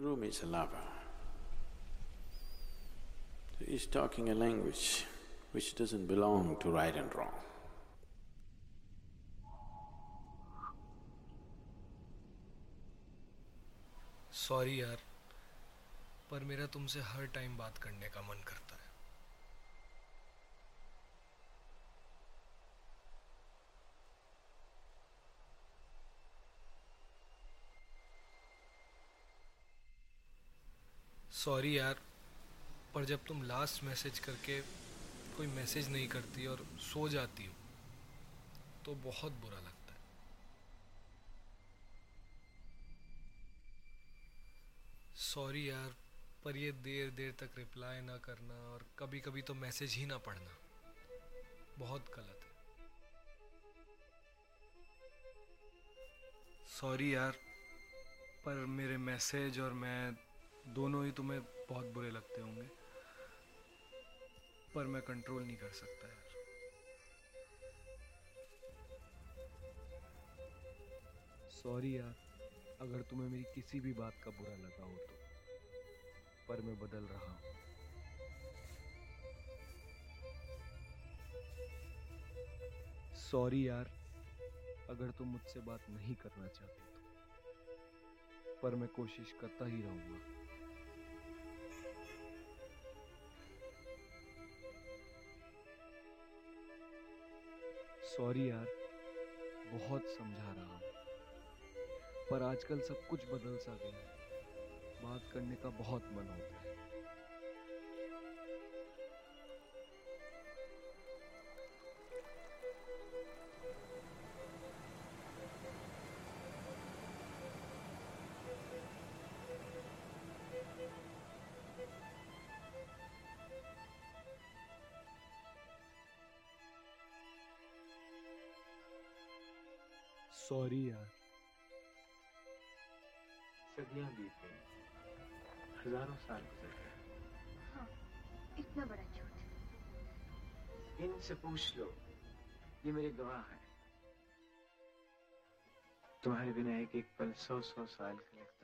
Room is a lover. So he's talking a language which doesn't belong to right and wrong. Sorry यार पर मेरा तुमसे हर time बात करने का मन करता है Sorry यार, पर जब तुम लास्ट मैसेज करके कोई मैसेज नहीं करती और सो जाती हो तो बहुत बुरा लगता है। सॉरी यार, पर ये देर देर तक रिप्लाई ना करना और कभी कभी तो मैसेज ही ना पढ़ना, बहुत गलत है। सॉरी यार, पर मेरे मैसेज और मैं दोनों ही तुम्हें बहुत बुरे लगते होंगे, पर मैं कंट्रोल नहीं कर सकता यार। सॉरी यार, अगर तुम्हें मेरी किसी भी बात का बुरा लगा हो तो पर मैं बदल रहा हूँ। सॉरी यार, अगर तुम मुझसे बात नहीं करना चाहते तो पर मैं कोशिश करता ही रहूँगा। सॉरी यार, बहुत समझा रहा हूँ। पर आजकल सब कुछ बदल सा गया बात करने का बहुत मन होता है। सॉरी यार। सदियाँ बीत गई हज़ारों साल गुजर गए हाँ। इतना बड़ा झूठ। इनसे पूछ लो ये मेरे गवाह हैं। तुम्हारे बिना एक एक पल सौ सौ साल का लगता